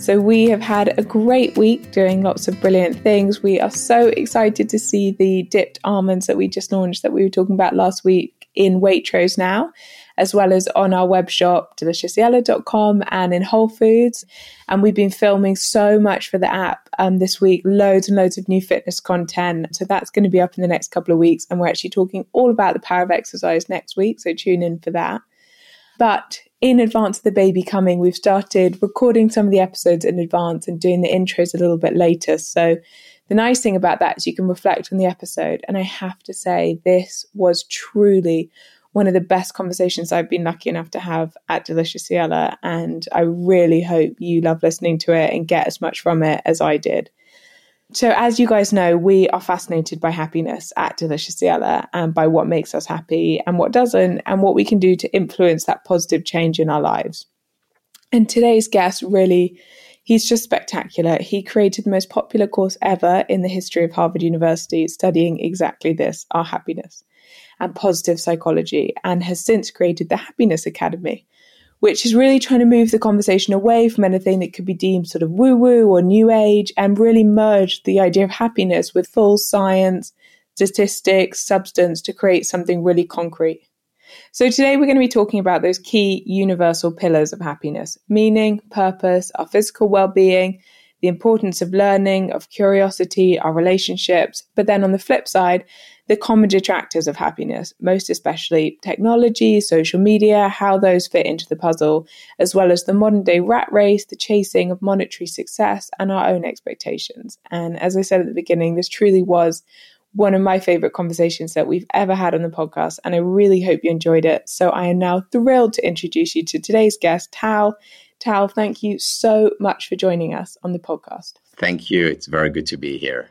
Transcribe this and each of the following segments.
So, we have had a great week doing lots of brilliant things. We are so excited to see the dipped almonds that we just launched that we were talking about last week in Waitrose now, as well as on our web shop, deliciouslyella.com, and in Whole Foods. And we've been filming so much for the app um, this week, loads and loads of new fitness content. So, that's going to be up in the next couple of weeks. And we're actually talking all about the power of exercise next week. So, tune in for that. But in advance of the baby coming, we've started recording some of the episodes in advance and doing the intros a little bit later. So the nice thing about that is you can reflect on the episode. And I have to say, this was truly one of the best conversations I've been lucky enough to have at Deliciously Ella. And I really hope you love listening to it and get as much from it as I did. So, as you guys know, we are fascinated by happiness at Deliciously Ella and by what makes us happy and what doesn't, and what we can do to influence that positive change in our lives. And today's guest really, he's just spectacular. He created the most popular course ever in the history of Harvard University studying exactly this our happiness and positive psychology, and has since created the Happiness Academy which is really trying to move the conversation away from anything that could be deemed sort of woo woo or new age and really merge the idea of happiness with full science, statistics, substance to create something really concrete. So, today we're going to be talking about those key universal pillars of happiness meaning, purpose, our physical well being, the importance of learning, of curiosity, our relationships. But then on the flip side, the common detractors of happiness, most especially technology, social media, how those fit into the puzzle, as well as the modern day rat race, the chasing of monetary success, and our own expectations. And as I said at the beginning, this truly was one of my favorite conversations that we've ever had on the podcast, and I really hope you enjoyed it. So I am now thrilled to introduce you to today's guest, Tal. Tal, thank you so much for joining us on the podcast. Thank you. It's very good to be here.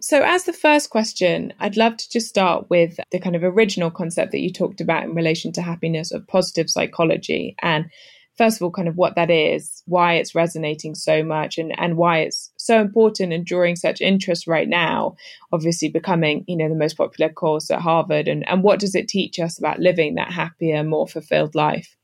So, as the first question, I'd love to just start with the kind of original concept that you talked about in relation to happiness of positive psychology. And first of all, kind of what that is, why it's resonating so much, and, and why it's so important and drawing such interest right now, obviously becoming, you know, the most popular course at Harvard. And, and what does it teach us about living that happier, more fulfilled life?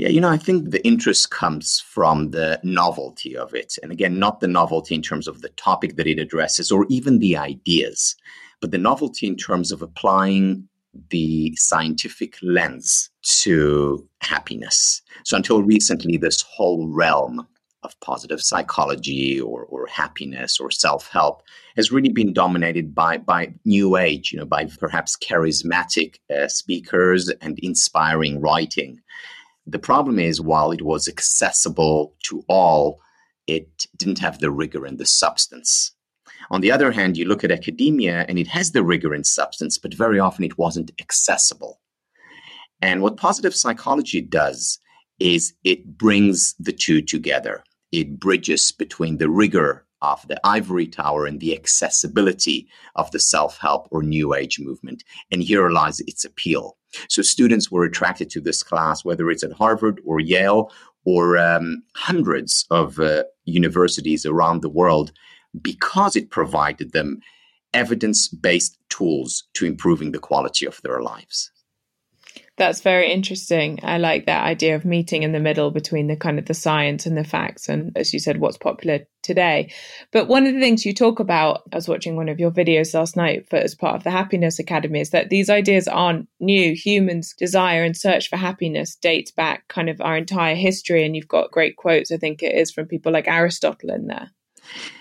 Yeah, you know, I think the interest comes from the novelty of it. And again, not the novelty in terms of the topic that it addresses or even the ideas, but the novelty in terms of applying the scientific lens to happiness. So until recently, this whole realm of positive psychology or, or happiness or self-help has really been dominated by by new age you know by perhaps charismatic uh, speakers and inspiring writing the problem is, while it was accessible to all, it didn't have the rigor and the substance. On the other hand, you look at academia and it has the rigor and substance, but very often it wasn't accessible. And what positive psychology does is it brings the two together. It bridges between the rigor of the ivory tower and the accessibility of the self help or new age movement. And here lies its appeal. So students were attracted to this class, whether it's at Harvard or Yale or um, hundreds of uh, universities around the world, because it provided them evidence based tools to improving the quality of their lives. That's very interesting. I like that idea of meeting in the middle between the kind of the science and the facts and as you said what's popular today. But one of the things you talk about I was watching one of your videos last night for as part of the Happiness Academy is that these ideas aren't new. Humans desire and search for happiness dates back kind of our entire history and you've got great quotes I think it is from people like Aristotle in there.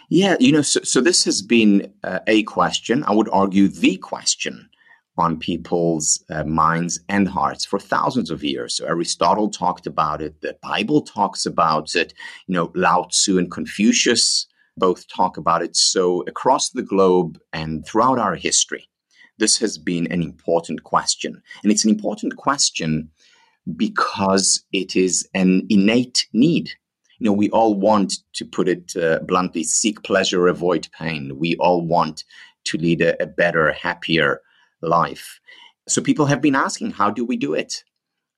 Yeah, you know, so, so this has been uh, a question, I would argue the question on people's uh, minds and hearts for thousands of years. So Aristotle talked about it, the Bible talks about it, you know, Lao Tzu and Confucius both talk about it. So across the globe and throughout our history, this has been an important question. And it's an important question because it is an innate need. You know, we all want, to put it uh, bluntly, seek pleasure, avoid pain. We all want to lead a, a better, happier, life. So people have been asking, how do we do it?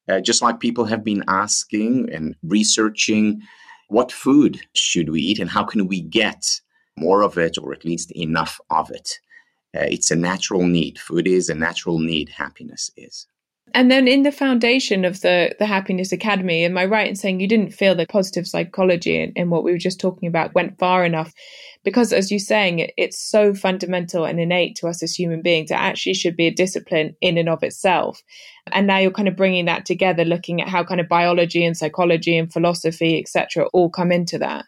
Uh, just like people have been asking and researching what food should we eat and how can we get more of it or at least enough of it. Uh, it's a natural need. Food is a natural need. Happiness is. And then in the foundation of the the Happiness Academy, am I right in saying you didn't feel that positive psychology and, and what we were just talking about went far enough? Because as you're saying, it, it's so fundamental and innate to us as human beings. It actually should be a discipline in and of itself. And now you're kind of bringing that together, looking at how kind of biology and psychology and philosophy, etc., all come into that.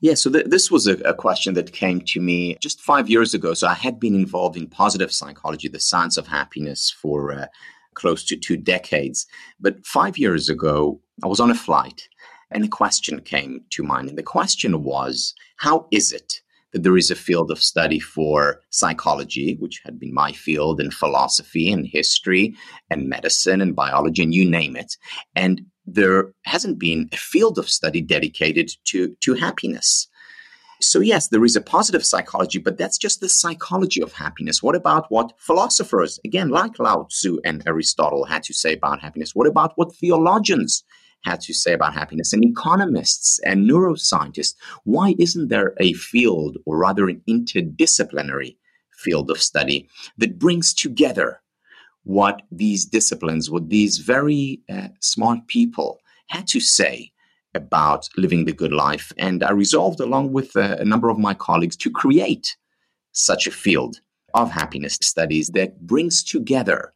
Yeah, so th- this was a, a, question that came to me just five years ago. So I had been involved in positive psychology, the science of happiness, for uh, close to two decades. But five years ago, I was on a flight and a question came to mind. And the question was how is it that there is a field of study for psychology, which had been my field, and philosophy and history and medicine and biology and you name it. And there hasn't been a field of study dedicated to, to happiness. So, yes, there is a positive psychology, but that's just the psychology of happiness. What about what philosophers, again, like Lao Tzu and Aristotle, had to say about happiness? What about what theologians had to say about happiness and economists and neuroscientists? Why isn't there a field, or rather an interdisciplinary field of study, that brings together what these disciplines, what these very uh, smart people had to say about living the good life. And I resolved, along with a, a number of my colleagues, to create such a field of happiness studies that brings together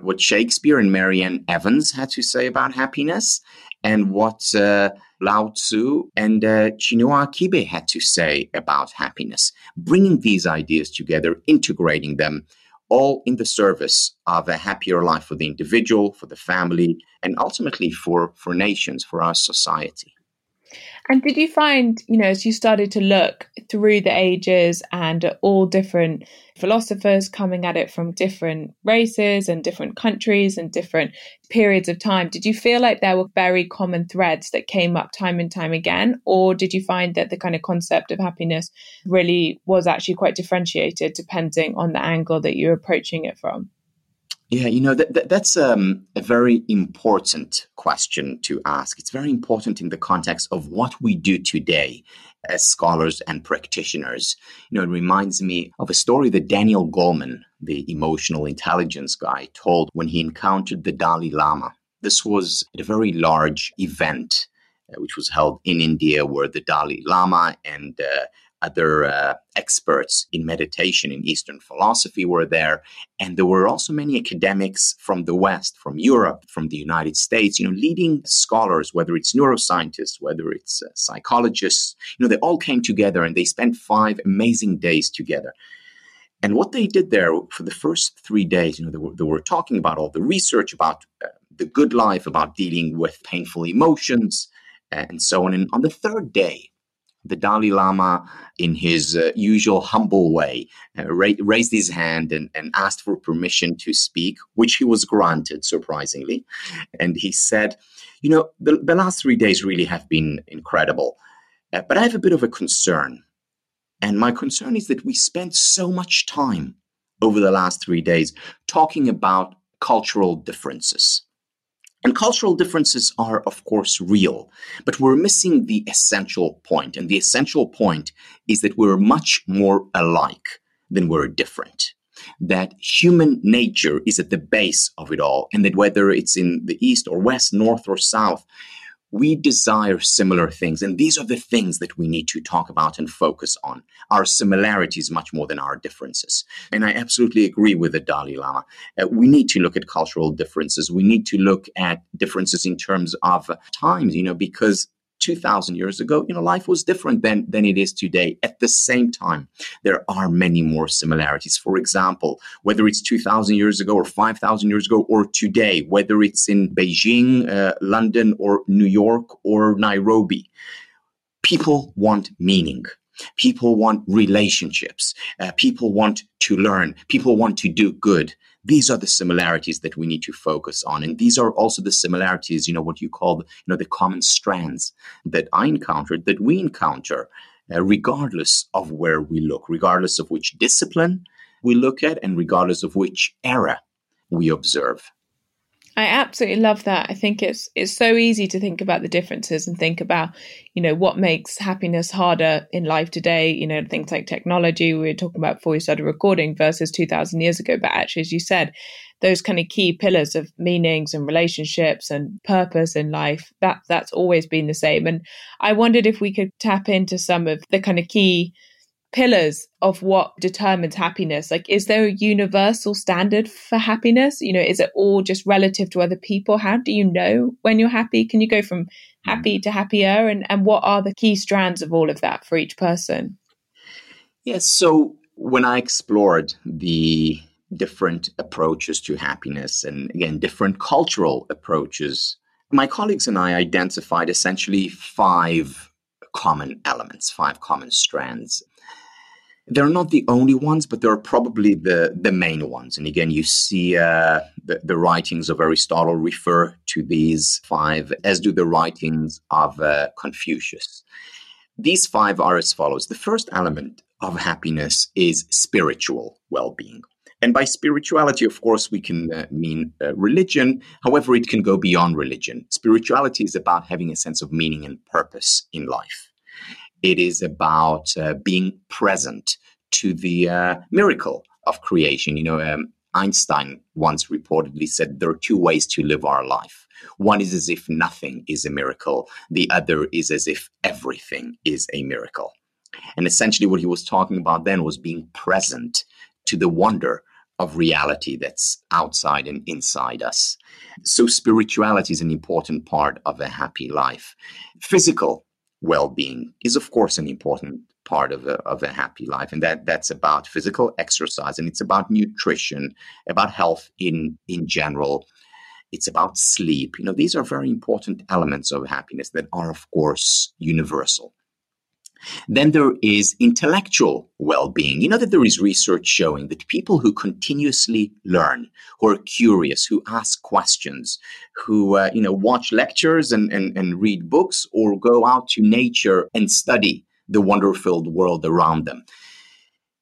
what Shakespeare and Marianne Evans had to say about happiness and what uh, Lao Tzu and uh, Chinua Achebe had to say about happiness, bringing these ideas together, integrating them, all in the service of a happier life for the individual, for the family, and ultimately for, for nations, for our society. And did you find, you know, as you started to look through the ages and all different philosophers coming at it from different races and different countries and different periods of time, did you feel like there were very common threads that came up time and time again? Or did you find that the kind of concept of happiness really was actually quite differentiated depending on the angle that you're approaching it from? Yeah, you know, that, that that's um, a very important question to ask. It's very important in the context of what we do today as scholars and practitioners. You know, it reminds me of a story that Daniel Goleman, the emotional intelligence guy, told when he encountered the Dalai Lama. This was a very large event uh, which was held in India, where the Dalai Lama and uh, other uh, experts in meditation in Eastern philosophy were there. And there were also many academics from the West, from Europe, from the United States, you know, leading scholars, whether it's neuroscientists, whether it's uh, psychologists, you know, they all came together and they spent five amazing days together. And what they did there for the first three days, you know, they were, they were talking about all the research about uh, the good life, about dealing with painful emotions, and so on. And on the third day, the Dalai Lama, in his uh, usual humble way, uh, ra- raised his hand and, and asked for permission to speak, which he was granted, surprisingly. And he said, You know, the, the last three days really have been incredible, uh, but I have a bit of a concern. And my concern is that we spent so much time over the last three days talking about cultural differences and cultural differences are, of course, real, but we're missing the essential point. And the essential point is that we're much more alike than we're different. that human nature is at the base of it all, and that whether it's in the east or west, north or south, we desire similar things. And these are the things that we need to talk about and focus on our similarities much more than our differences. And I absolutely agree with the Dalai Lama. Uh, we need to look at cultural differences. We need to look at differences in terms of times, you know, because 2000 years ago, you know, life was different than, than it is today. At the same time, there are many more similarities. For example, whether it's 2000 years ago or 5000 years ago or today, whether it's in Beijing, uh, London, or New York or Nairobi, people want meaning. People want relationships. Uh, people want to learn. People want to do good. These are the similarities that we need to focus on. And these are also the similarities, you know, what you call, the, you know, the common strands that I encountered, that we encounter, uh, regardless of where we look, regardless of which discipline we look at, and regardless of which era we observe. I absolutely love that. I think it's it's so easy to think about the differences and think about, you know, what makes happiness harder in life today, you know, things like technology we were talking about before we started recording versus 2000 years ago, but actually as you said, those kind of key pillars of meanings and relationships and purpose in life, that that's always been the same. And I wondered if we could tap into some of the kind of key pillars of what determines happiness. Like is there a universal standard for happiness? You know is it all just relative to other people? How do you know when you're happy? Can you go from mm. happy to happier? And and what are the key strands of all of that for each person? Yes so when i explored the different approaches to happiness and again different cultural approaches my colleagues and i identified essentially five common elements five common strands they're not the only ones, but they're probably the, the main ones. And again, you see uh, the, the writings of Aristotle refer to these five, as do the writings of uh, Confucius. These five are as follows. The first element of happiness is spiritual well being. And by spirituality, of course, we can uh, mean uh, religion. However, it can go beyond religion. Spirituality is about having a sense of meaning and purpose in life. It is about uh, being present to the uh, miracle of creation. You know, um, Einstein once reportedly said there are two ways to live our life. One is as if nothing is a miracle, the other is as if everything is a miracle. And essentially, what he was talking about then was being present to the wonder of reality that's outside and inside us. So, spirituality is an important part of a happy life. Physical well-being is of course an important part of a, of a happy life and that that's about physical exercise and it's about nutrition about health in in general. It's about sleep. You know these are very important elements of happiness that are of course universal then there is intellectual well being. You know that there is research showing that people who continuously learn, who are curious, who ask questions, who uh, you know watch lectures and, and, and read books or go out to nature and study the wonder filled world around them.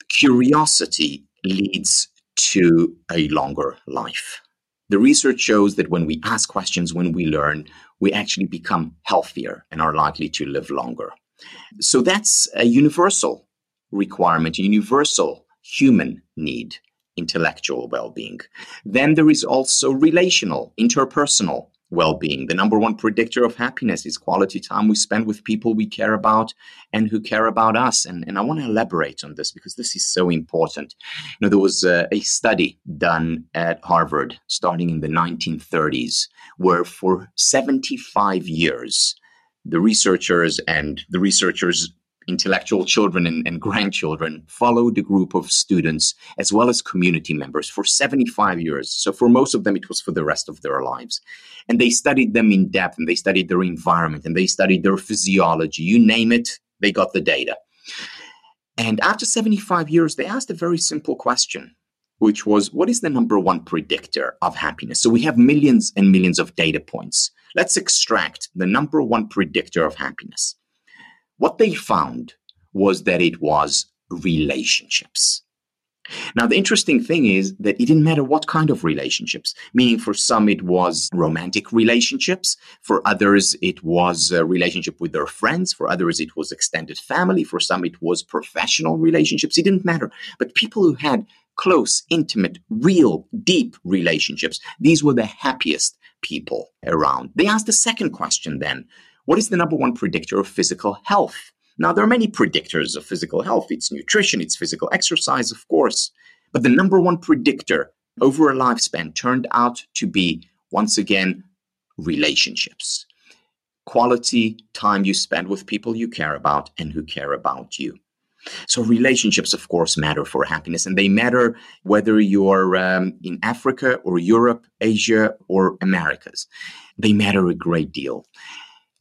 Curiosity leads to a longer life. The research shows that when we ask questions, when we learn, we actually become healthier and are likely to live longer. So that's a universal requirement, a universal human need, intellectual well being. Then there is also relational, interpersonal well being. The number one predictor of happiness is quality time we spend with people we care about and who care about us. And, and I want to elaborate on this because this is so important. You know, there was a, a study done at Harvard starting in the 1930s where for 75 years, the researchers and the researchers' intellectual children and, and, grandchildren followed a group of students as well as community members for 75 years. So, for most of them, it was for the rest of their lives. And they studied them in depth and they studied their environment and they studied their physiology. You name it, they got the data. And after 75 years, they asked a very simple question which was what is the number one predictor of happiness? So we have millions and millions of data points. Let's extract the number one predictor of happiness. What they found was that it was relationships. Now, the interesting thing is that it didn't matter what kind of relationships, meaning for some it was romantic relationships, for others it was a relationship with their friends, for others it was extended family, for some it was professional relationships. It didn't matter. But people who had close, intimate, real, deep relationships. These were the happiest people around. They asked the second question then what is the number one predictor of physical health? Now, there are many predictors of physical health. It's nutrition, it's physical exercise, of course. But the number one predictor over a lifespan turned out to be, once again, relationships. Quality time you spend with people you care about and who care about you. So, relationships, of course, matter for happiness, and they matter whether you're um, in Africa or Europe, Asia, or Americas. They matter a great deal.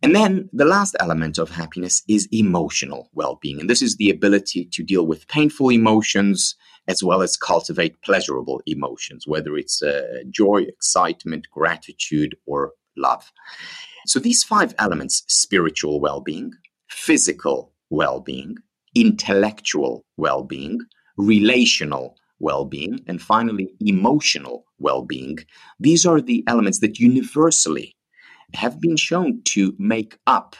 And then the last element of happiness is emotional well being. And this is the ability to deal with painful emotions as well as cultivate pleasurable emotions, whether it's uh, joy, excitement, gratitude, or love. So these five elements spiritual well being, physical well being, intellectual well being, relational well being, and finally, emotional well being these are the elements that universally have been shown to make up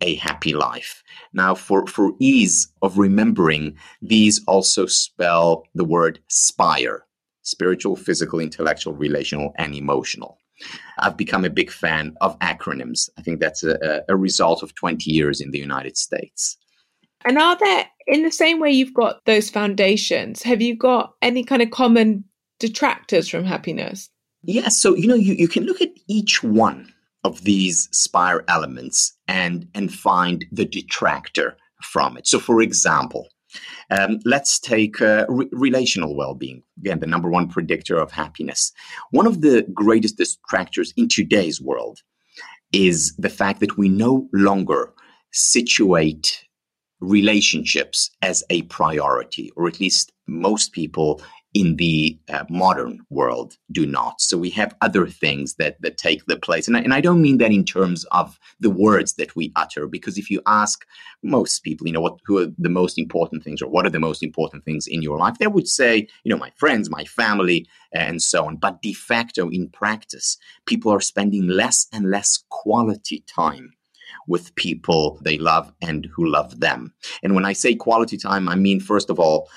a happy life. Now, for, for ease of remembering, these also spell the word SPIRE spiritual, physical, intellectual, relational, and emotional. I've become a big fan of acronyms. I think that's a, a result of 20 years in the United States. And are there, in the same way you've got those foundations, have you got any kind of common detractors from happiness? Yes. So, you know, you, you can look at each one of these spire elements and and find the detractor from it. So, for example, um, let's take uh, re- relational well-being again, the number one predictor of happiness. One of the greatest distractors in today's world is the fact that we no longer situate relationships as a priority, or at least most people in the uh, modern world do not. So we have other things that that take the place, and I, and I don't mean that in terms of the words that we utter, because if you ask most people, you know, what who are the most important things, or what are the most important things in your life, they would say, you know, my friends, my family, and so on. But de facto, in practice, people are spending less and less quality time with people they love and who love them. And when I say quality time, I mean, first of all,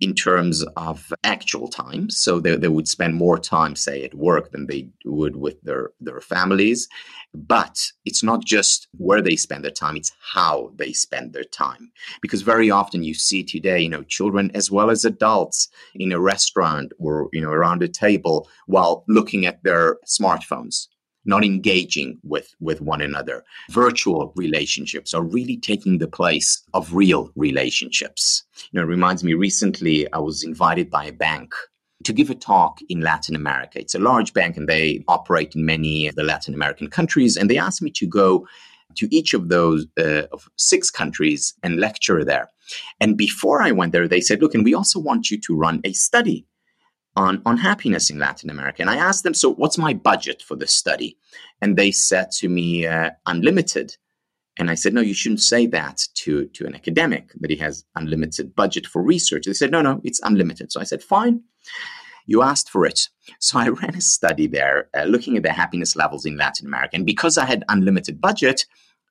in terms of actual time. So they, they would spend more time, say, at work than they would with their, their families. But it's not just where they spend their time, it's how they spend their time. Because very often you see today, you know, children as well as adults in a restaurant or, you know, around a table while looking at their smartphones not engaging with, with one another. Virtual relationships are really taking the place of real relationships. You know, it reminds me recently I was invited by a bank to give a talk in Latin America. It's a large bank and they operate in many of the Latin American countries. And they asked me to go to each of those uh, of six countries and lecture there. And before I went there, they said, look, and we also want you to run a study on, on happiness in Latin America. And I asked them, so what's my budget for this study? And they said to me, uh, unlimited. And I said, no, you shouldn't say that to, to an academic that he has unlimited budget for research. They said, no, no, it's unlimited. So I said, fine, you asked for it. So I ran a study there uh, looking at the happiness levels in Latin America. And because I had unlimited budget,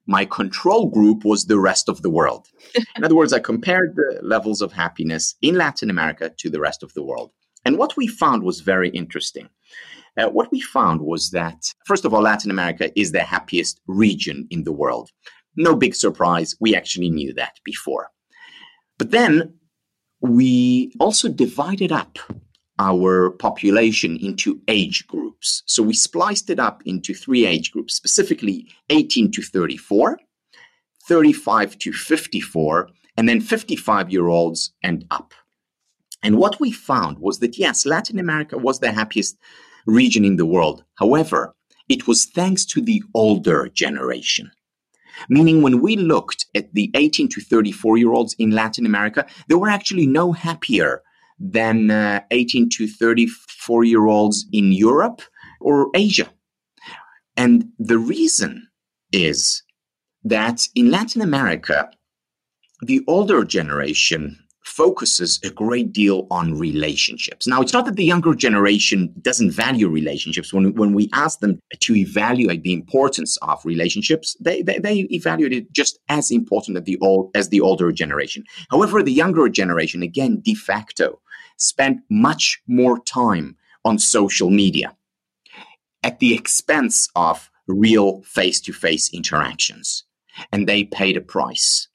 my control group was the rest of the world. in other words, I compared the levels of happiness in Latin America to the rest of the world. And what we found was very interesting. Uh, what we found was that, first of all, Latin America is the happiest region in the world. No big surprise. We actually knew that before. But then we also divided up our population into age groups. So we spliced it up into three age groups, specifically 18 to 34, 35 to 54, and then 55 year olds and up. And what we found was that, yes, Latin America was the happiest region in the world. However, it was thanks to the older generation. Meaning, when we looked at the 18 to 34 year olds in Latin America, they were actually no happier than uh, 18 to 34 year olds in Europe or Asia. And the reason is that in Latin America, the older generation focuses a great deal on relationships. Now, it's not that the younger generation doesn't value relationships. When, when we ask them to evaluate the importance of relationships, they, they, they evaluate it just as important as the, old, as the older generation. However, the younger generation, again, de facto, spend much more time on social media at the expense of real face to face interactions. And they paid a price.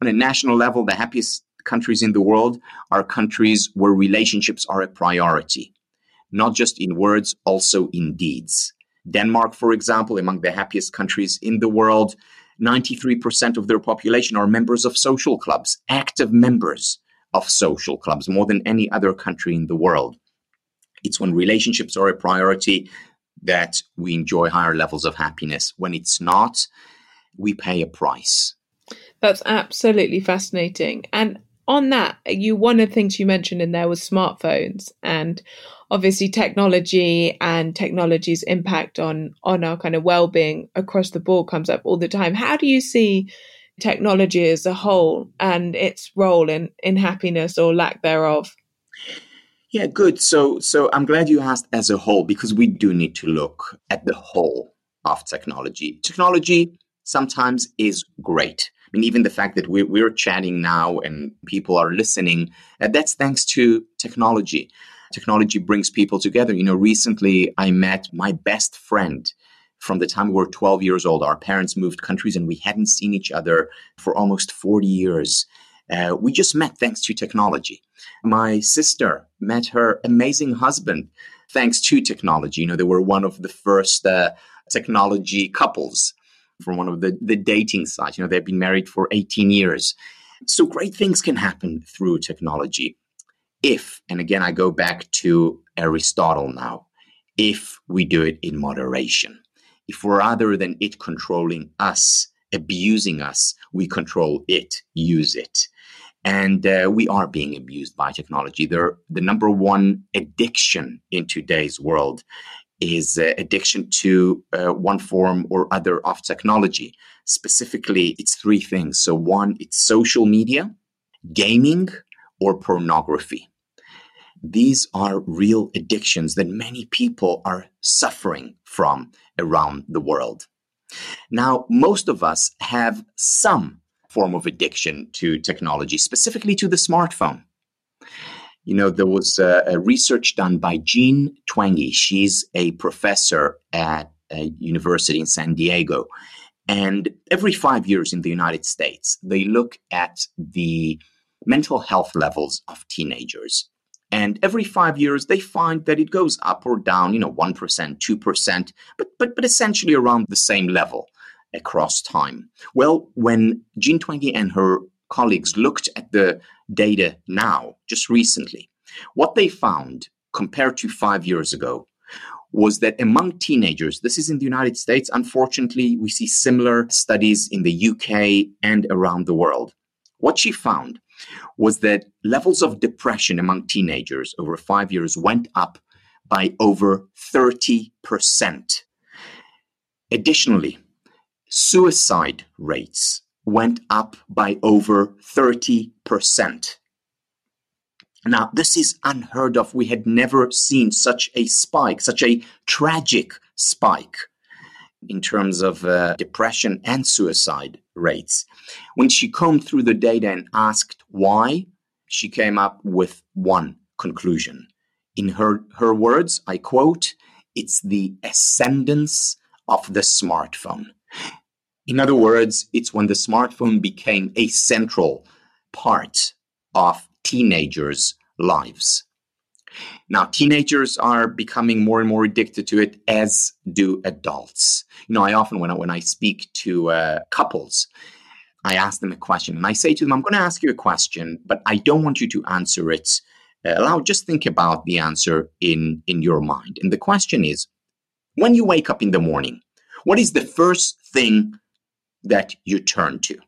On a national level, the happiest countries in the world are countries where relationships are a priority, not just in words, also in deeds. Denmark, for example, among the happiest countries in the world, 93% of their population are members of social clubs, active members of social clubs, more than any other country in the world. It's when relationships are a priority that we enjoy higher levels of happiness. When it's not, we pay a price. That's absolutely fascinating. And on that, you one of the things you mentioned in there was smartphones and obviously technology and technology's impact on on our kind of well-being across the board comes up all the time. How do you see technology as a whole and its role in in happiness or lack thereof? Yeah, good. So, so I'm glad you asked as a whole because we do need to look at the whole of technology. Technology sometimes is great. I mean, even the fact that we're, we're chatting now and people are listening, uh, that's thanks to technology. Technology brings people together. You know, recently I met my best friend from the time we were 12 years old. Our parents moved countries and we hadn't seen each other for almost 40 years. Uh, we just met thanks to technology. My sister met her amazing husband thanks to technology. You know, they were one of the first uh, technology couples from one of the, the dating sites. You know, they've been married for 18 years. So great things can happen through technology. If, and again, I go back to Aristotle now, if we do it in moderation, if rather than it controlling us, abusing us, we control it, use it. And uh, we are being abused by technology. They're the number one addiction in today's world is uh, addiction to uh, one form or other of technology. Specifically, it's three things. So, one, it's social media, gaming, or pornography. These are real addictions that many people are suffering from around the world. Now, most of us have some form of addiction to technology, specifically to the smartphone. You know, there was a, a research done by Jean Twenge. She's a professor at a university in San Diego. And every five years in the United States, they look at the mental health levels of teenagers. And every five years, they find that it goes up or down, you know, 1%, 2%, but, but, but essentially around the same level across time. Well, when Jean Twenge and her colleagues looked at the data now, just recently, what they found compared to five years ago was that among teenagers, this is in the United States, unfortunately, we see similar studies in the UK and around the world. What she found was that levels of depression among teenagers over five years went up by over 30%. Additionally, suicide rates went up by over 30%. Now, this is unheard of. We had never seen such a spike, such a tragic spike in terms of uh, depression and suicide rates. When she combed through the data and asked why, she came up with one conclusion. In her, her words, I quote, it's the ascendance of the smartphone. In other words, it's when the smartphone became a central part of teenagers' lives. Now, teenagers are becoming more and more addicted to it, as do adults. You know, I often, when I, when I speak to uh, couples, I ask them a question and I say to them, I'm going to ask you a question, but I don't want you to answer it. Uh, allow, just think about the answer in, in your mind. And the question is when you wake up in the morning, what is the first thing that you turn to.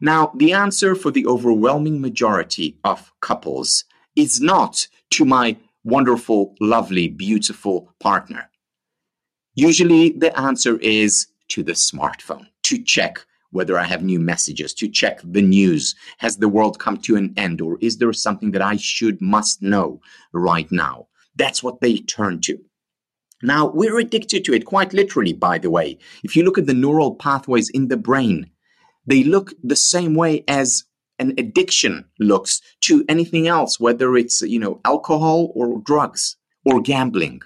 Now, the answer for the overwhelming majority of couples is not to my wonderful, lovely, beautiful partner. Usually, the answer is to the smartphone to check whether I have new messages, to check the news. Has the world come to an end, or is there something that I should, must know right now? That's what they turn to. Now, we're addicted to it quite literally, by the way. If you look at the neural pathways in the brain, they look the same way as an addiction looks to anything else, whether it's, you know, alcohol or drugs or gambling.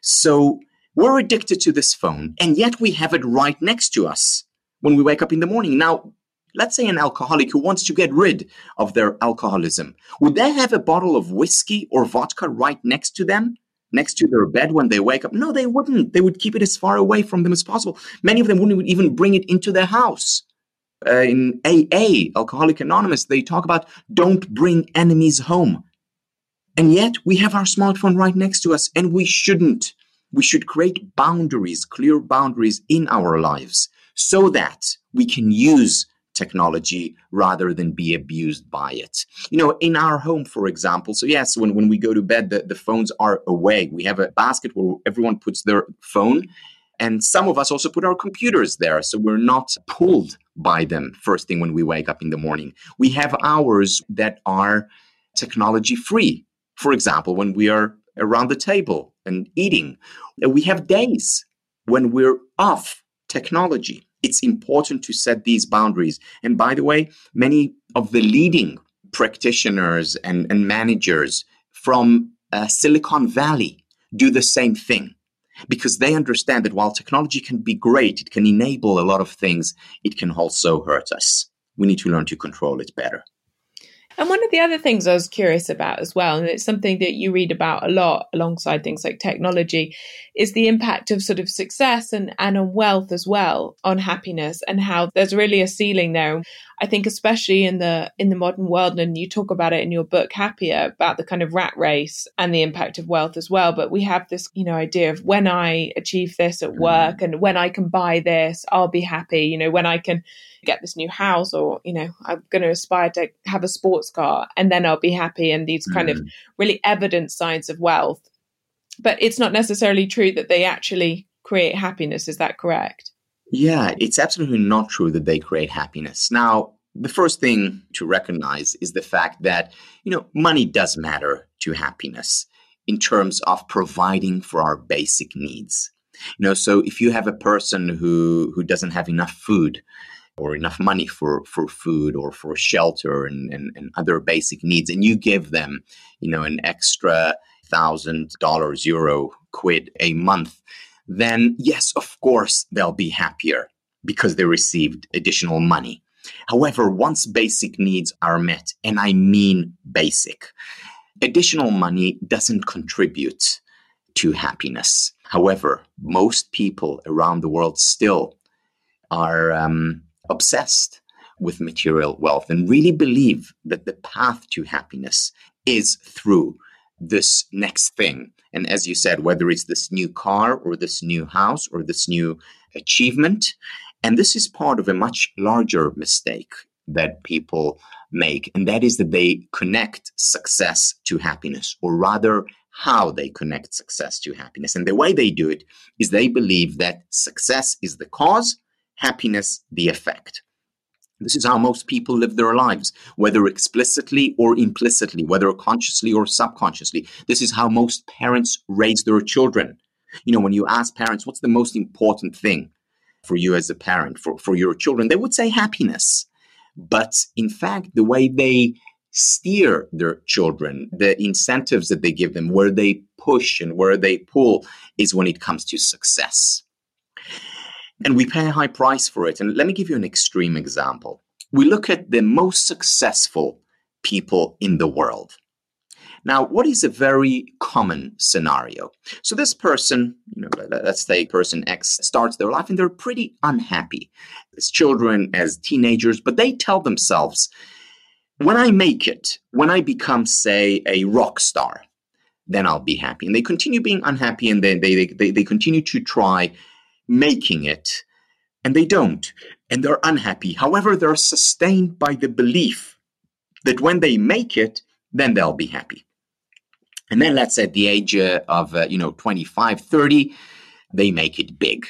So we're addicted to this phone, and yet we have it right next to us when we wake up in the morning. Now, let's say an alcoholic who wants to get rid of their alcoholism, would they have a bottle of whiskey or vodka right next to them? Next to their bed when they wake up? No, they wouldn't. They would keep it as far away from them as possible. Many of them wouldn't even bring it into their house. Uh, in AA, Alcoholic Anonymous, they talk about don't bring enemies home. And yet we have our smartphone right next to us and we shouldn't. We should create boundaries, clear boundaries in our lives so that we can use technology rather than be abused by it. You know, in our home, for example, so yes, when, when we go to bed, the, the phones are away. We have a basket where everyone puts their phone. And some of us also put our computers there. So we're not pulled by them first thing when we wake up in the morning. We have hours that are technology free. For example, when we are around the table and eating, we have days when we're off technology it's important to set these boundaries. And by the way, many of the leading practitioners and, and managers from uh, Silicon Valley do the same thing because they understand that while technology can be great, it can enable a lot of things, it can also hurt us. We need to learn to control it better. And one of the other things I was curious about as well, and it's something that you read about a lot alongside things like technology, is the impact of sort of success and, and on wealth as well on happiness and how there's really a ceiling there. I think especially in the in the modern world, and you talk about it in your book Happier about the kind of rat race and the impact of wealth as well. But we have this, you know, idea of when I achieve this at mm. work and when I can buy this, I'll be happy. You know, when I can get this new house or you know i'm going to aspire to have a sports car and then i'll be happy and these kind mm. of really evident signs of wealth. But it's not necessarily true that they actually create happiness is that correct? Yeah it's absolutely not true that they create happiness. Now the first thing to recognize is the fact that you know money does matter to happiness in terms of providing for our basic needs. You know so if you have a person who who doesn't have enough food or enough money for, for food or for shelter and, and, and other basic needs, and you give them, you know, an extra thousand dollars, euro, quid a month, then yes, of course, they'll be happier because they received additional money. However, once basic needs are met, and I mean basic, additional money doesn't contribute to happiness. However, most people around the world still are um, obsessed with material wealth and really believe that the path to happiness is through this next thing. And as you said, whether it's this new car or this new house or this new achievement. And this is part of a much larger mistake that people make, and that is that they connect success to happiness, or rather, how they connect success to happiness. And the way they do it is they believe that success is the cause happiness the effect. This is how most people live their lives, whether explicitly or implicitly, whether consciously or subconsciously. This is how most parents raise their children. You know, when you ask parents, what's the most important thing for you as a parent, for, for your children, they would say happiness. But in fact, the way they steer their children, the incentives that they give them, where they push and where they pull, is when it comes to success and we pay a high price for it. And let me give you an extreme example. We look at the most successful people in the world. Now, what is a very common scenario? So this person, you know, let's say person X starts their life and they're pretty unhappy as children, as teenagers, but they tell themselves, when I make it, when I become, say, a rock star, then I'll be happy. And they continue being unhappy and then they, they, they continue to try making it, and they don't, and they're unhappy. However, they're sustained by the belief that when they make it, then they'll be happy. And then let's say at the age uh, of, uh, you know, 25, 30, they make it big.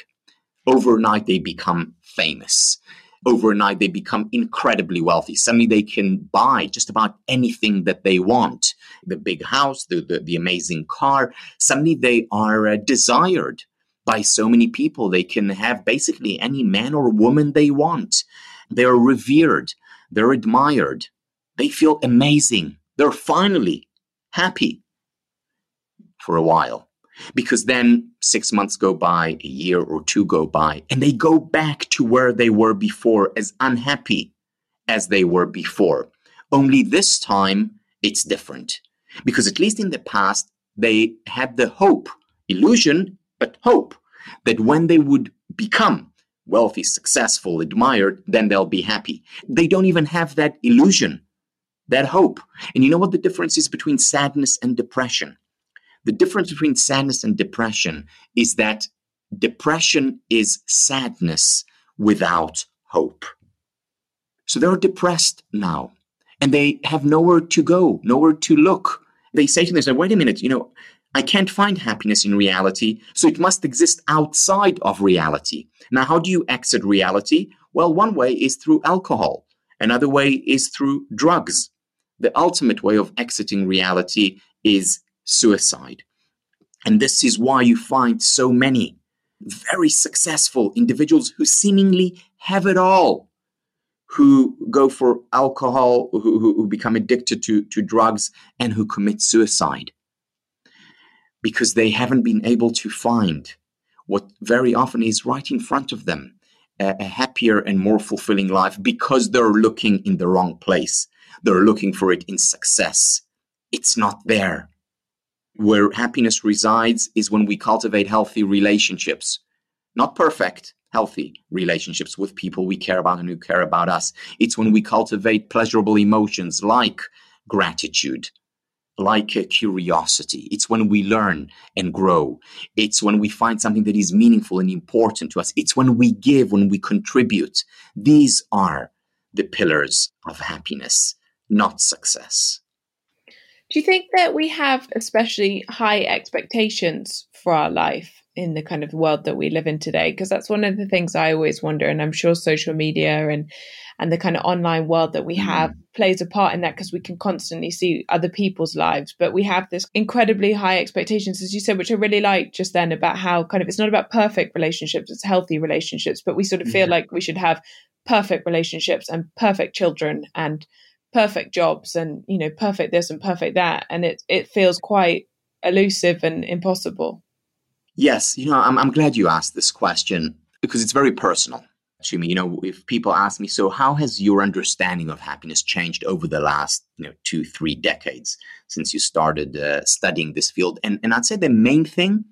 Overnight, they become famous. Overnight, they become incredibly wealthy. Suddenly, they can buy just about anything that they want the big house, the, the, the amazing car. Suddenly, they are uh, desired by so many people. They can have basically any man or woman they want. They're revered. they're admired, they feel amazing, they're finally happy for a while. Because then six months go by, a year or two go by, and they go back to where they were before, as unhappy as they were before. Only this time it's different. Because at least in the past, they had the hope, illusion, but hope, that when they would become wealthy, successful, admired, then they'll be happy. They don't even have that illusion, that hope. And you know what the difference is between sadness and depression? The difference between sadness and depression is that depression is sadness without hope. So they're depressed now and they have nowhere to go, nowhere to look. They say to themselves, wait a minute, you know, I can't find happiness in reality, so it must exist outside of reality. Now, how do you exit reality? Well, one way is through alcohol, another way is through drugs. The ultimate way of exiting reality is suicide. And this is why you find so many very successful individuals who seemingly have it all, who go for alcohol, who, who, become addicted to, to drugs, and who commit suicide because they haven't been able to find what very often is right in front of them a, a happier and more fulfilling life because they're looking in the wrong place. They're looking for it in success. It's not there. Where happiness resides is when we cultivate healthy relationships, not perfect, healthy relationships with people we care about and who care about us. It's when we cultivate pleasurable emotions like gratitude, like a curiosity. It's when we learn and grow. It's when we find something that is meaningful and important to us. It's when we give, when we contribute. These are the pillars of happiness, not success. Do you think that we have especially high expectations for our life in the kind of world that we live in today? Because that's one of the things I always wonder, and I'm sure social media and and the kind of online world that we have mm. plays a part in that because we can constantly see other people's lives. But we have this incredibly high expectations, as you said, which I really like just then about how kind of it's not about perfect relationships, it's healthy relationships, but we sort of feel like we should have perfect relationships and perfect children and perfect jobs and you know perfect this and perfect that and it it feels quite elusive and impossible yes you know i'm, I'm glad you asked this question because it's very personal to me. You know if people ask me so how has your understanding of happiness changed over the last you know two three decades since you started uh, studying this field? And and i'd say the main thing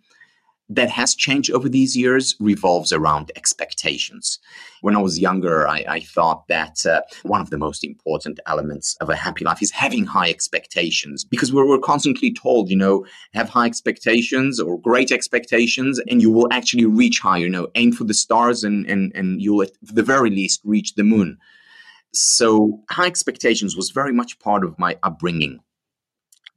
that has changed over these years revolves around expectations. When I was younger, I, I thought that uh, one of the most important elements of a happy life is having high expectations because we're, we're constantly told, you know, have high expectations or great expectations and you will actually reach high, you know, aim for the stars and, and, and you'll at the very least reach the moon. So high expectations was very much part of my upbringing.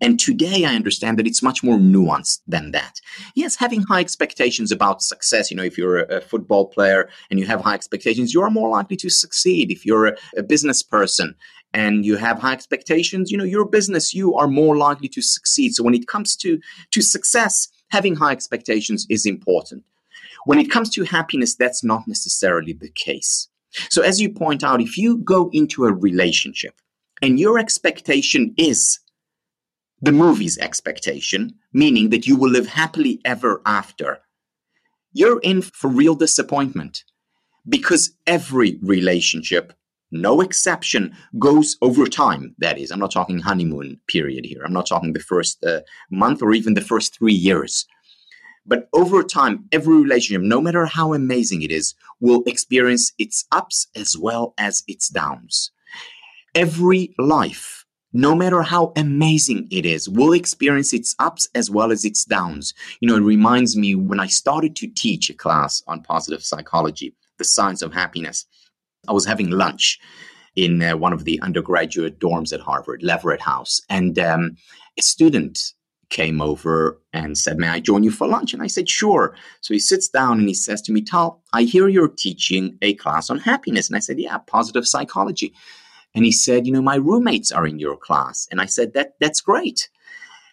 And today I understand that it's much more nuanced than that. Yes, having high expectations about success, you know, if you're a, football player and you have high expectations, you are more likely to succeed. If you're a, business person and you have high expectations, you know, your business, you are more likely to succeed. So when it comes to, to success, having high expectations is important. When it comes to happiness, that's not necessarily the case. So as you point out, if you go into a relationship and your expectation is the movie's expectation, meaning that you will live happily ever after, you're in for real disappointment because every relationship, no exception, goes over time. That is, I'm not talking honeymoon period here. I'm not talking the first uh, month or even the first three years. But over time, every relationship, no matter how amazing it is, will experience its ups as well as its downs. Every life no matter how amazing it is, we'll experience its ups as well as its downs. You know, it reminds me when I started to teach a class on positive psychology, the science of happiness, I was having lunch in uh, one of the undergraduate dorms at Harvard, Leverett House, and um, a student came over and said, May I join you for lunch? And I said, Sure. So he sits down and he says to me, Tal, I hear you're teaching a class on happiness. And I said, Yeah, positive psychology. And he said, You know, my roommates are in your class. And I said, that, That's great.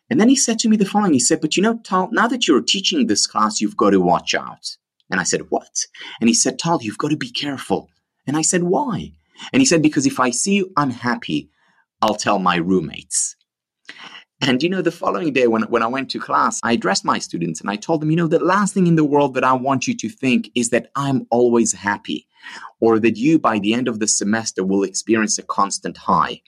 And then he said to me the following He said, But you know, Tal, now that you're teaching this class, you've got to watch out. And I said, What? And he said, Tal, you've got to be careful. And I said, Why? And he said, Because if I see you unhappy, I'll tell my roommates. And you know, the following day when, when I went to class, I addressed my students and I told them, you know, the last thing in the world that I want you to think is that I'm always happy or that you by the end of the semester will experience a constant high.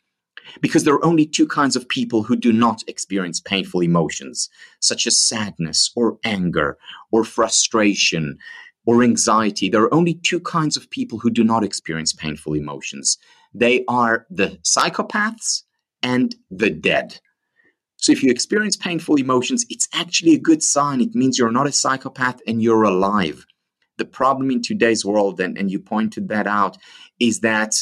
Because there are only two kinds of people who do not experience painful emotions, such as sadness or anger or frustration or anxiety. There are only two kinds of people who do not experience painful emotions. They are the psychopaths and the dead. So if you experience painful emotions, it's actually a good sign. It means you're not a psychopath and you're alive. The problem in today's world, and, and you pointed that out, is that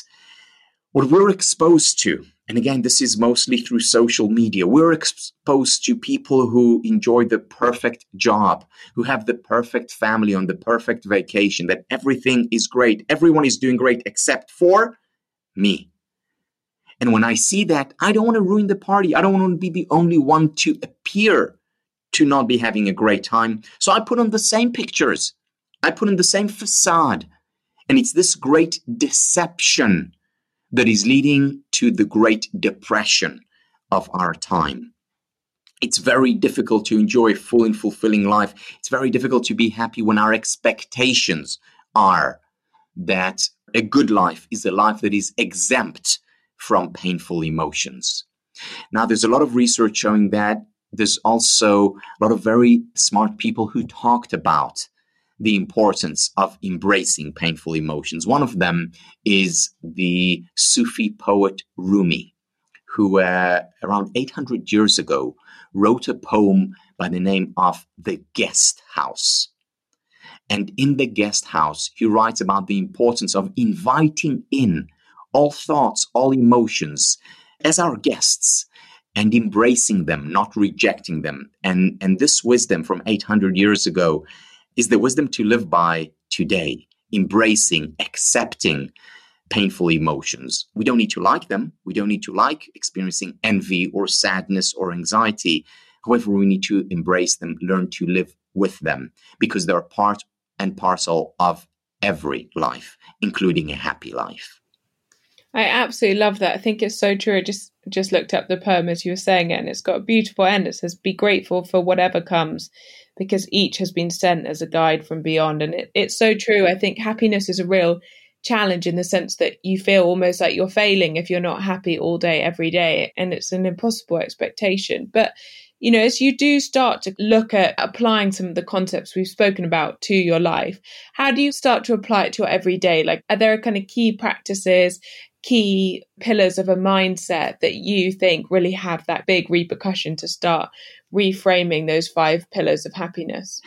what we're exposed to, and again, this is mostly through social media, we're exposed to people who enjoy the perfect job, who have the perfect family on the perfect vacation, that everything is great. Everyone is doing great except for me. And when I see that, I don't want to ruin the party. I don't want to be the only one to appear to not be having a great time. So I put on the same pictures. I put on the same facade. And it's this great deception that is leading to the great depression of our time. It's very difficult to enjoy a full and fulfilling life. It's very difficult to be happy when our expectations are that a good life is a life that is exempt from painful emotions. Now, there's a lot of research showing that there's also a lot of very smart people who talked about the importance of embracing painful emotions. One of them is the Sufi poet Rumi, who uh, around 800 years ago wrote a poem by the name of The Guest House. And in The Guest House, he writes about the importance of inviting in all thoughts, all emotions as our guests and embracing them, not rejecting them. And, and this wisdom from 800 years ago is the wisdom to live by today, embracing, accepting painful emotions. We don't need to like them. We don't need to like experiencing envy or sadness or anxiety. However, we need to embrace them, learn to live with them because they're part and parcel of every life, including a happy life. I absolutely love that. I think it's so true. I just just looked up the poem as you were saying it, and it's got a beautiful end. It says, "Be grateful for whatever comes, because each has been sent as a guide from beyond." And it, it's so true. I think happiness is a real challenge in the sense that you feel almost like you're failing if you're not happy all day every day, and it's an impossible expectation. But you know, as you do start to look at applying some of the concepts we've spoken about to your life, how do you start to apply it to your everyday? Like, are there kind of key practices, key pillars of a mindset that you think really have that big repercussion to start reframing those five pillars of happiness?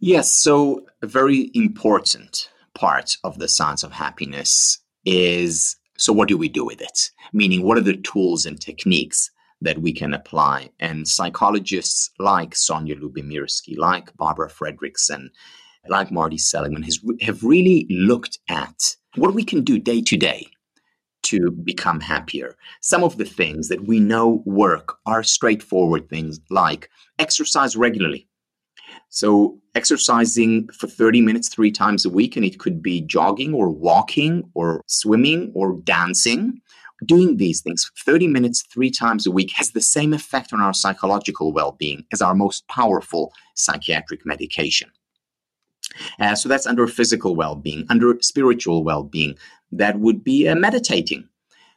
Yes. So, a very important part of the science of happiness is so, what do we do with it? Meaning, what are the tools and techniques that we can apply? And psychologists like Sonja Lyubomirsky, like Barbara Fredrickson, like Marty Seligman has, have really looked at what we can do day to day to become happier. Some of the things that we know work are straightforward things like exercise regularly. So, exercising for 30 minutes three times a week, and it could be jogging or walking or swimming or dancing. Doing these things 30 minutes three times a week has the same effect on our psychological well being as our most powerful psychiatric medication. Uh, so that's under physical well being, under spiritual well being that would be uh, meditating.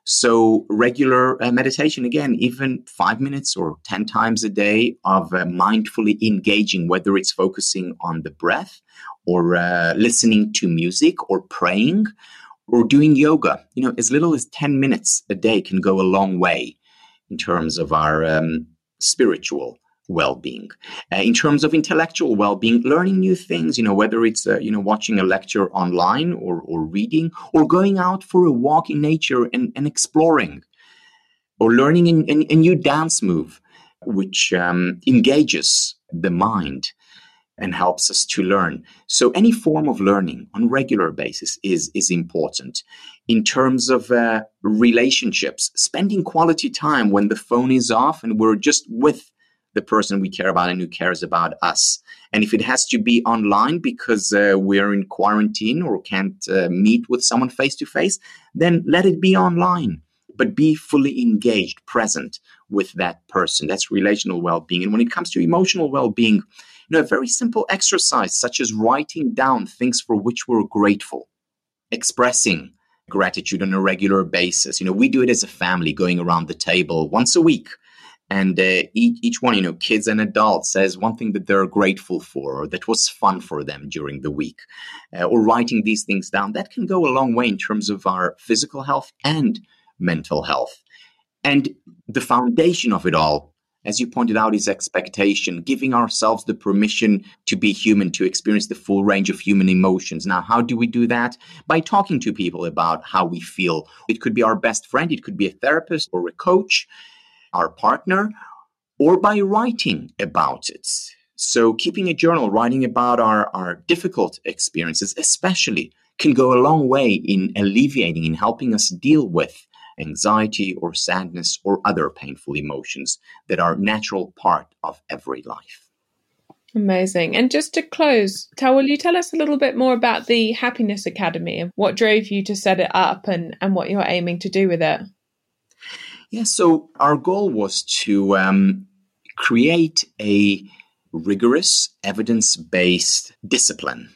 So, regular uh, meditation, again, even five minutes or 10 times a day of uh, mindfully engaging, whether it's focusing on the breath or uh, listening to music or praying or doing yoga. You know, as little as 10 minutes a day can go a long way in terms of our um, spiritual well-being. Uh, in terms of intellectual well-being learning new things you know whether it's uh, you know watching a lecture online or, or reading or going out for a walk in nature and, and exploring or learning a, a, a new dance move which um, engages the mind and helps us to learn. So any form of learning on regular basis is is important. In terms of uh, relationships spending quality time when the phone is off and we're just with the person we care about and who cares about us. And if it has to be online because uh, we're in quarantine or can't uh, meet with someone face to face, then let it be online. But be fully engaged, present with that person. That's relational well being. And when it comes to emotional well being, you know, a very simple exercise such as writing down things for which we're grateful, expressing gratitude on a regular basis. You know, we do it as a family, going around the table once a week and uh, each, each one you know kids and adults says one thing that they're grateful for or that was fun for them during the week uh, or writing these things down. That can go a long way in terms of our physical health and mental health. And the foundation of it all as you pointed out is expectation giving ourselves the permission to be human to experience the full range of human emotions. Now how do we do that? By talking to people about how we feel. It could be our best friend it could be a therapist or a coach our partner, or by writing about it. So, keeping a journal, writing about our, our difficult experiences, especially, can go a long way in alleviating, in helping us deal with anxiety or sadness or other painful emotions that are natural part of every life. Amazing. And just to close, Tal, will you tell us a little bit more about the Happiness Academy and what drove you to set it up and, and what you're aiming to do with it? Yeah, so our goal was to um, create a rigorous, evidence based discipline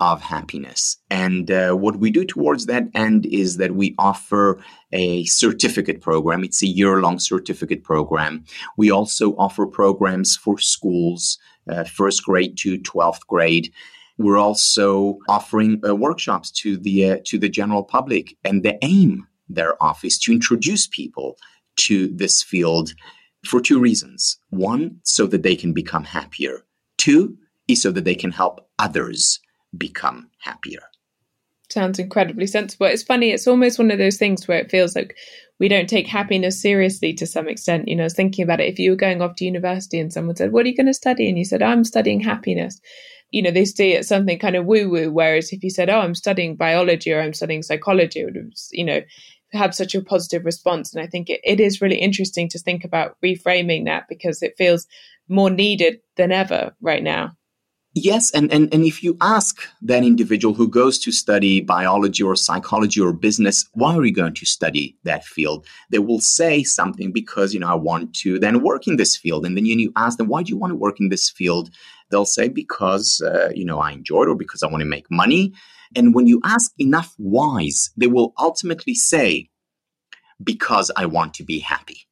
of happiness. And uh, what we do towards that end is that we offer a certificate program. It's a year long certificate program. We also offer programs for schools, uh, first grade to 12th grade. We're also offering uh, workshops to the uh, to the general public, and the aim thereof office to introduce people to this field for two reasons. One, so that they can become happier. Two, is so that they can help others become happier. Sounds incredibly sensible. It's funny, it's almost one of those things where it feels like we don't take happiness seriously to some extent. You know, thinking about it. If you were going off to university and someone said, What are you going to study? And you said, I'm studying happiness. You know, they see it as something kind of woo woo. Whereas if you said, Oh, I'm studying biology or I'm studying psychology, it would, you know, have such a positive response. And I think it, it is really interesting to think about reframing that because it feels more needed than ever right now. Yes, and, and, and if you ask that individual who goes to study biology or psychology or business, why are you going to study that field? They will say something because, you know, I want to then work in this field. And then you, you ask them, why do you want to work in this field? They'll say, because, uh, you know, I enjoy it or because I want to make money. And when you ask enough whys, they will ultimately say, because I want to be happy.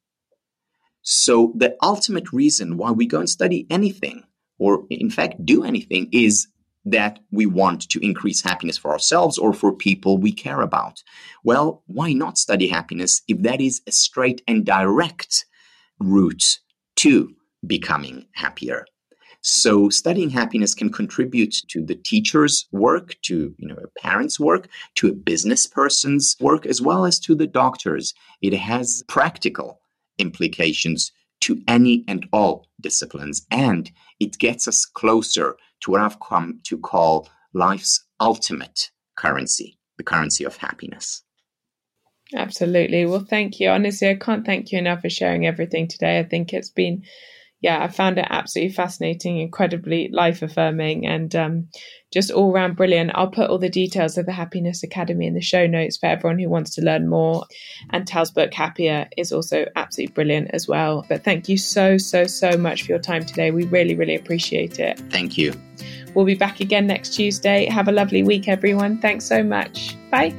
So the ultimate reason why we go and study anything, or in fact do anything, is that we want to increase happiness for ourselves or for people we care about. Well, why not study happiness if that is a straight and direct route to becoming happier? So studying happiness can contribute to the teacher's work, to you know a parent's work, to a business person's work, as well as to the doctor's. It has practical implications to any and all disciplines, and it gets us closer to what I've come to call life's ultimate currency, the currency of happiness. Absolutely. Well, thank you. Honestly, I can't thank you enough for sharing everything today. I think it's been yeah, I found it absolutely fascinating, incredibly life affirming, and um, just all round brilliant. I'll put all the details of the Happiness Academy in the show notes for everyone who wants to learn more. And Tal's book, Happier, is also absolutely brilliant as well. But thank you so, so, so much for your time today. We really, really appreciate it. Thank you. We'll be back again next Tuesday. Have a lovely week, everyone. Thanks so much. Bye.